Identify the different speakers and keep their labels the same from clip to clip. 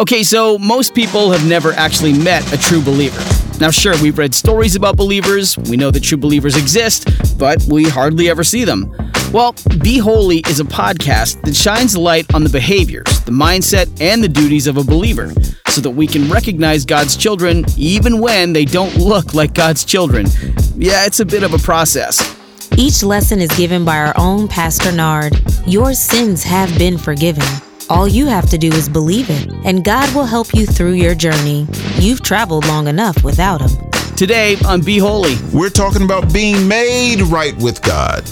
Speaker 1: Okay, so most people have never actually met a true believer. Now, sure, we've read stories about believers, we know that true believers exist, but we hardly ever see them. Well, Be Holy is a podcast that shines light on the behaviors, the mindset, and the duties of a believer so that we can recognize God's children even when they don't look like God's children. Yeah, it's a bit of a process.
Speaker 2: Each lesson is given by our own Pastor Nard. Your sins have been forgiven. All you have to do is believe it, and God will help you through your journey. You've traveled long enough without Him.
Speaker 1: Today on Be Holy,
Speaker 3: we're talking about being made right with God.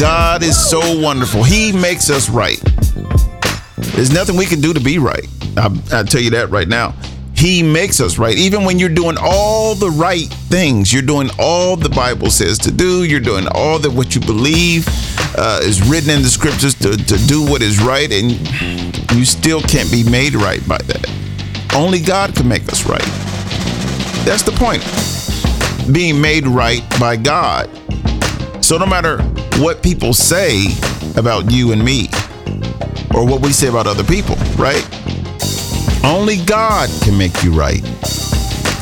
Speaker 3: God is so wonderful. He makes us right. There's nothing we can do to be right. I, I tell you that right now. He makes us right. Even when you're doing all the right things, you're doing all the Bible says to do, you're doing all that what you believe uh, is written in the scriptures to, to do what is right, and you still can't be made right by that. Only God can make us right. That's the point. Being made right by God. So no matter what people say about you and me, or what we say about other people, right? Only God can make you right.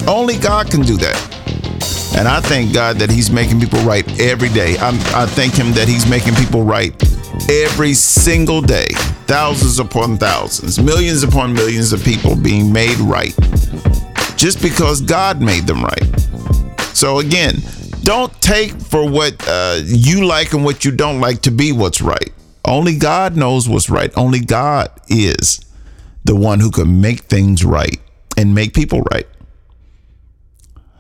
Speaker 3: Only God can do that. And I thank God that He's making people right every day. I'm, I thank Him that He's making people right every single day. Thousands upon thousands, millions upon millions of people being made right just because God made them right. So again, don't take for what uh, you like and what you don't like to be what's right. Only God knows what's right. Only God is the one who can make things right and make people right.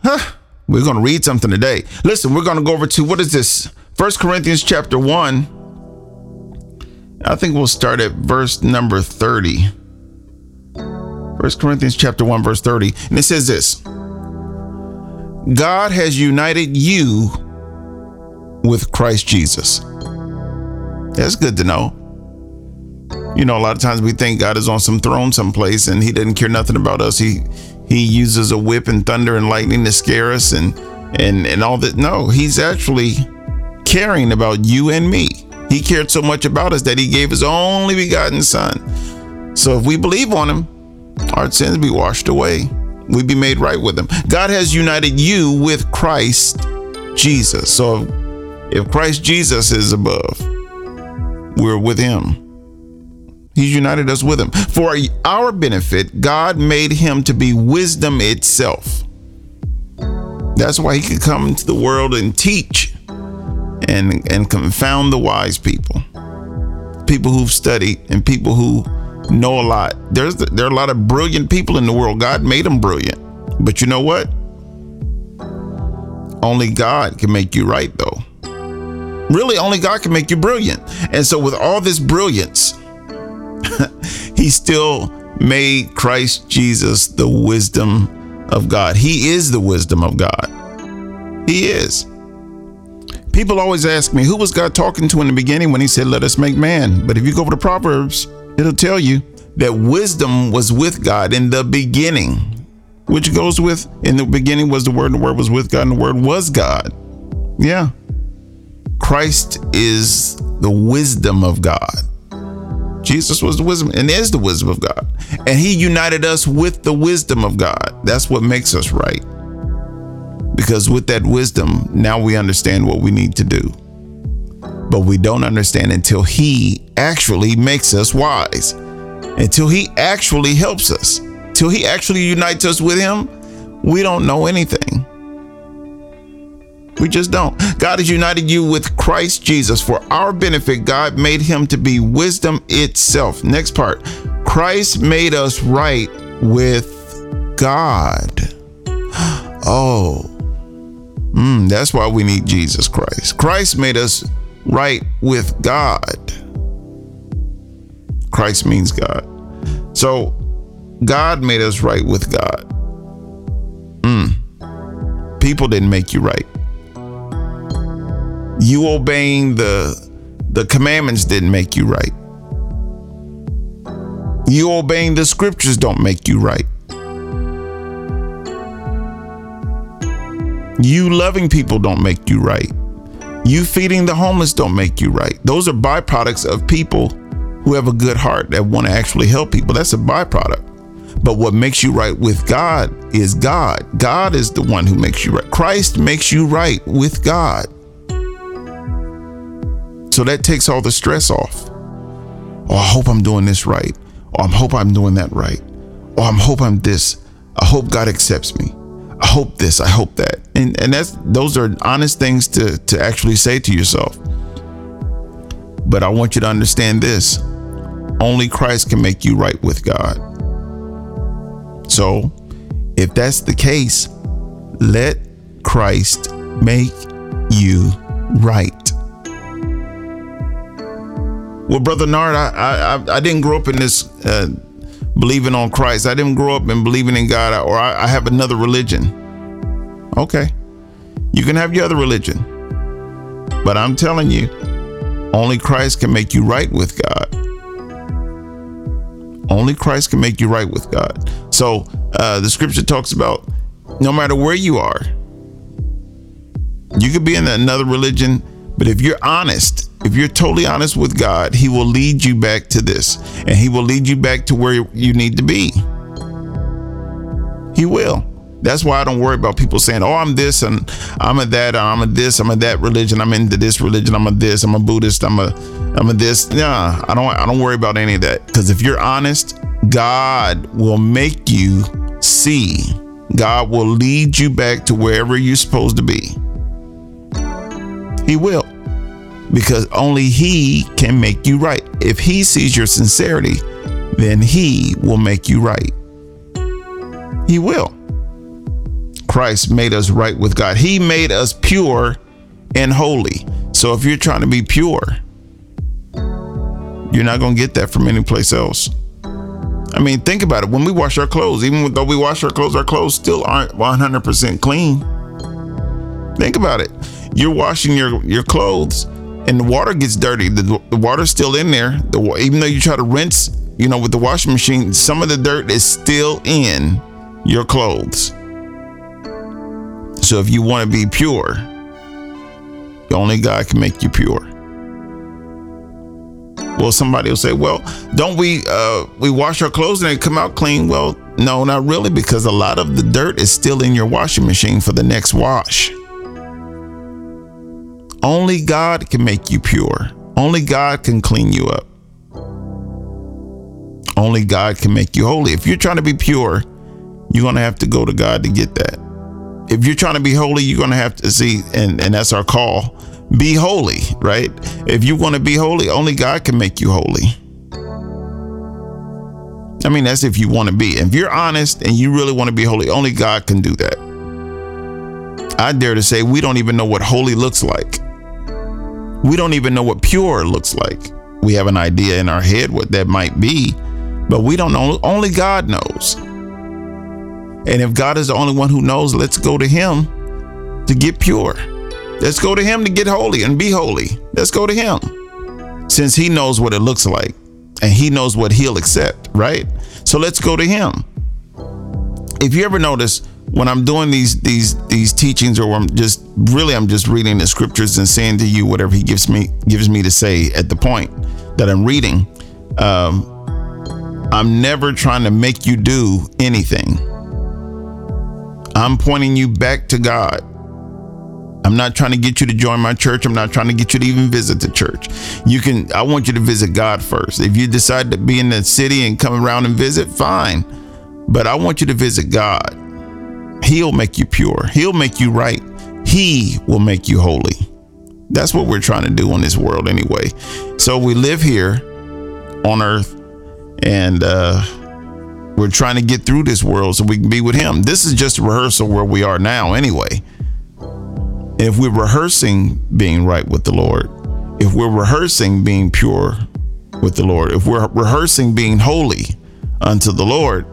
Speaker 3: Huh. We're going to read something today. Listen, we're going to go over to what is this? First Corinthians chapter 1. I think we'll start at verse number 30. First Corinthians chapter 1 verse 30. And it says this. God has united you with Christ Jesus. That's good to know. You know, a lot of times we think God is on some throne someplace and he doesn't care nothing about us. He he uses a whip and thunder and lightning to scare us and and and all that. No, he's actually caring about you and me. He cared so much about us that he gave his only begotten son. So if we believe on him, our sins be washed away. We be made right with him. God has united you with Christ Jesus. So if Christ Jesus is above, we're with him. He's united us with him. For our benefit, God made him to be wisdom itself. That's why he could come into the world and teach and, and confound the wise people. People who've studied and people who know a lot. There's there are a lot of brilliant people in the world. God made them brilliant. But you know what? Only God can make you right though. Really, only God can make you brilliant. And so with all this brilliance, he still made Christ Jesus the wisdom of God. He is the wisdom of God. He is. People always ask me, who was God talking to in the beginning when he said, let us make man? But if you go over to Proverbs, it'll tell you that wisdom was with God in the beginning, which goes with, in the beginning was the word, and the word was with God, and the word was God. Yeah. Christ is the wisdom of God. Jesus was the wisdom and is the wisdom of God. And he united us with the wisdom of God. That's what makes us right. Because with that wisdom, now we understand what we need to do. But we don't understand until he actually makes us wise, until he actually helps us, till he actually unites us with him. We don't know anything. We just don't. God has united you with Christ Jesus for our benefit. God made him to be wisdom itself. Next part Christ made us right with God. Oh, mm, that's why we need Jesus Christ. Christ made us right with God. Christ means God. So God made us right with God. Mm. People didn't make you right you obeying the the commandments didn't make you right. You obeying the scriptures don't make you right. You loving people don't make you right. You feeding the homeless don't make you right. Those are byproducts of people who have a good heart that want to actually help people. That's a byproduct. But what makes you right with God is God. God is the one who makes you right. Christ makes you right with God. So that takes all the stress off. Oh, I hope I'm doing this right. Or I hope I'm doing that right. Or I hope I'm this. I hope God accepts me. I hope this. I hope that. And and that's those are honest things to to actually say to yourself. But I want you to understand this. Only Christ can make you right with God. So, if that's the case, let Christ make you right. Well, brother Nard, I I, I didn't grow up in this uh, believing on Christ. I didn't grow up in believing in God, or I, I have another religion. Okay, you can have your other religion, but I'm telling you, only Christ can make you right with God. Only Christ can make you right with God. So uh, the scripture talks about no matter where you are, you could be in another religion, but if you're honest, if you're totally honest with God, He will lead you back to this and He will lead you back to where you need to be. He will. That's why I don't worry about people saying, "Oh, I'm this and I'm a that, I'm a this, I'm a that religion, I'm into this religion, I'm a this, I'm a Buddhist, I'm a I'm a this." Nah, I don't I don't worry about any of that because if you're honest, God will make you see. God will lead you back to wherever you're supposed to be. He will. Because only He can make you right. If He sees your sincerity, then He will make you right. He will. Christ made us right with God. He made us pure and holy. So if you're trying to be pure, you're not going to get that from any place else. I mean, think about it. When we wash our clothes, even though we wash our clothes, our clothes still aren't 100% clean. Think about it. You're washing your, your clothes and the water gets dirty. The, the water's still in there. The, even though you try to rinse, you know, with the washing machine, some of the dirt is still in your clothes. So if you want to be pure, only God can make you pure. Well, somebody will say, "Well, don't we uh, we wash our clothes and they come out clean?" Well, no, not really, because a lot of the dirt is still in your washing machine for the next wash. Only God can make you pure. Only God can clean you up. Only God can make you holy. If you're trying to be pure, you're going to have to go to God to get that if you're trying to be holy, you're going to have to see, and, and that's our call be holy, right? If you want to be holy, only God can make you holy. I mean, that's if you want to be. If you're honest and you really want to be holy, only God can do that. I dare to say we don't even know what holy looks like. We don't even know what pure looks like. We have an idea in our head what that might be, but we don't know. Only God knows. And if God is the only one who knows, let's go to Him to get pure. Let's go to Him to get holy and be holy. Let's go to Him since He knows what it looks like and He knows what He'll accept, right? So let's go to Him. If you ever notice, when I'm doing these these these teachings, or I'm just really I'm just reading the scriptures and saying to you whatever He gives me gives me to say at the point that I'm reading, um, I'm never trying to make you do anything. I'm pointing you back to God. I'm not trying to get you to join my church. I'm not trying to get you to even visit the church. You can, I want you to visit God first. If you decide to be in the city and come around and visit, fine. But I want you to visit God. He'll make you pure, He'll make you right. He will make you holy. That's what we're trying to do in this world anyway. So we live here on earth and, uh, we're trying to get through this world so we can be with Him. This is just a rehearsal where we are now, anyway. If we're rehearsing being right with the Lord, if we're rehearsing being pure with the Lord, if we're rehearsing being holy unto the Lord,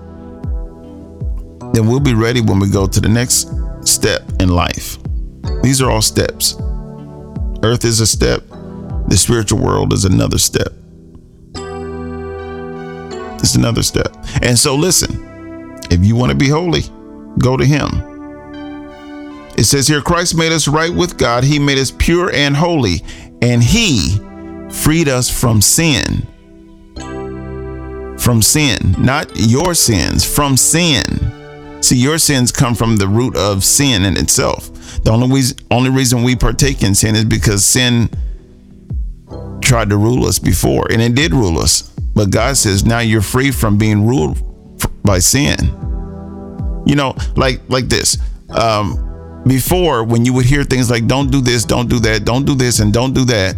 Speaker 3: then we'll be ready when we go to the next step in life. These are all steps. Earth is a step, the spiritual world is another step. It's another step. And so, listen, if you want to be holy, go to Him. It says here Christ made us right with God, He made us pure and holy, and He freed us from sin. from sin, not your sins, from sin. See, your sins come from the root of sin in itself. The only reason, only reason we partake in sin is because sin tried to rule us before, and it did rule us. But God says now you're free from being ruled by sin. You know, like like this. Um, before, when you would hear things like "Don't do this, don't do that, don't do this, and don't do that,"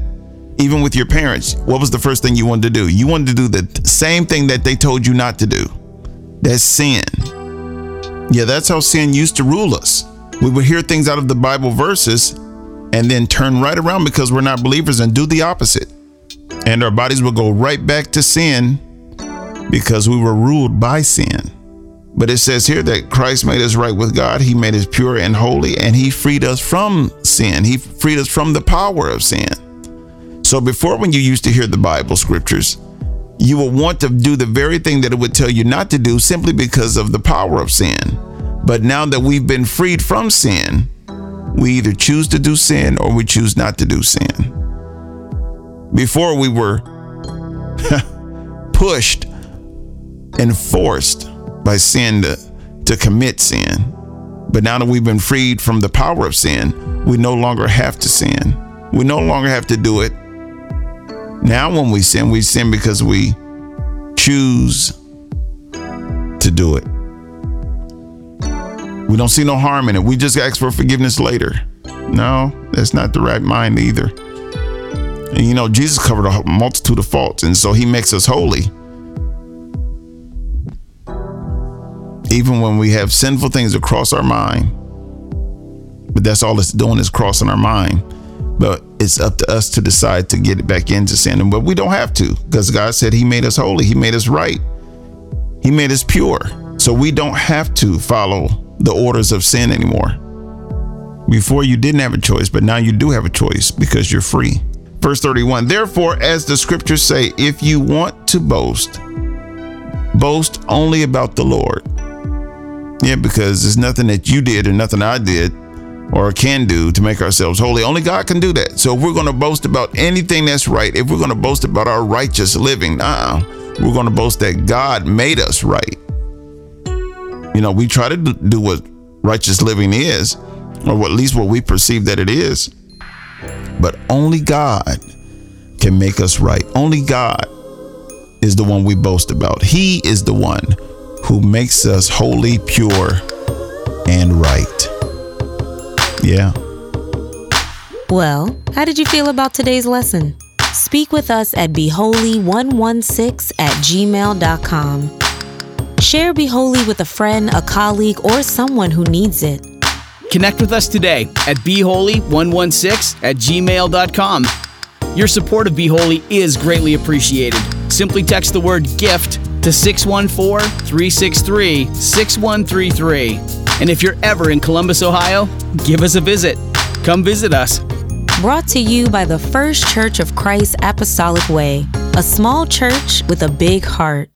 Speaker 3: even with your parents, what was the first thing you wanted to do? You wanted to do the same thing that they told you not to do. That's sin. Yeah, that's how sin used to rule us. We would hear things out of the Bible verses and then turn right around because we're not believers and do the opposite. And our bodies would go right back to sin because we were ruled by sin. But it says here that Christ made us right with God. He made us pure and holy, and He freed us from sin. He freed us from the power of sin. So before, when you used to hear the Bible scriptures, you will want to do the very thing that it would tell you not to do simply because of the power of sin. But now that we've been freed from sin, we either choose to do sin or we choose not to do sin. Before we were pushed and forced by sin to, to commit sin. But now that we've been freed from the power of sin, we no longer have to sin. We no longer have to do it now, when we sin, we sin because we choose to do it. We don't see no harm in it. We just ask for forgiveness later. No, that's not the right mind either. And you know, Jesus covered a multitude of faults, and so he makes us holy. Even when we have sinful things across our mind, but that's all it's doing is crossing our mind. But it's up to us to decide to get it back into sin. But we don't have to because God said He made us holy, He made us right, He made us pure. So we don't have to follow the orders of sin anymore. Before you didn't have a choice, but now you do have a choice because you're free. Verse 31 Therefore, as the scriptures say, if you want to boast, boast only about the Lord. Yeah, because there's nothing that you did or nothing I did or can do to make ourselves holy. Only God can do that. So if we're going to boast about anything that's right, if we're going to boast about our righteous living, nah, we're going to boast that God made us right. You know, we try to do what righteous living is, or at least what we perceive that it is. But only God can make us right. Only God is the one we boast about. He is the one who makes us holy, pure, and right. Yeah.
Speaker 2: Well, how did you feel about today's lesson? Speak with us at beholy116 at gmail.com. Share Be Holy with a friend, a colleague, or someone who needs it.
Speaker 1: Connect with us today at beholy116 at gmail.com. Your support of Be Holy is greatly appreciated. Simply text the word GIFT to 614 363 6133. And if you're ever in Columbus, Ohio, give us a visit. Come visit us.
Speaker 2: Brought to you by the First Church of Christ Apostolic Way, a small church with a big heart.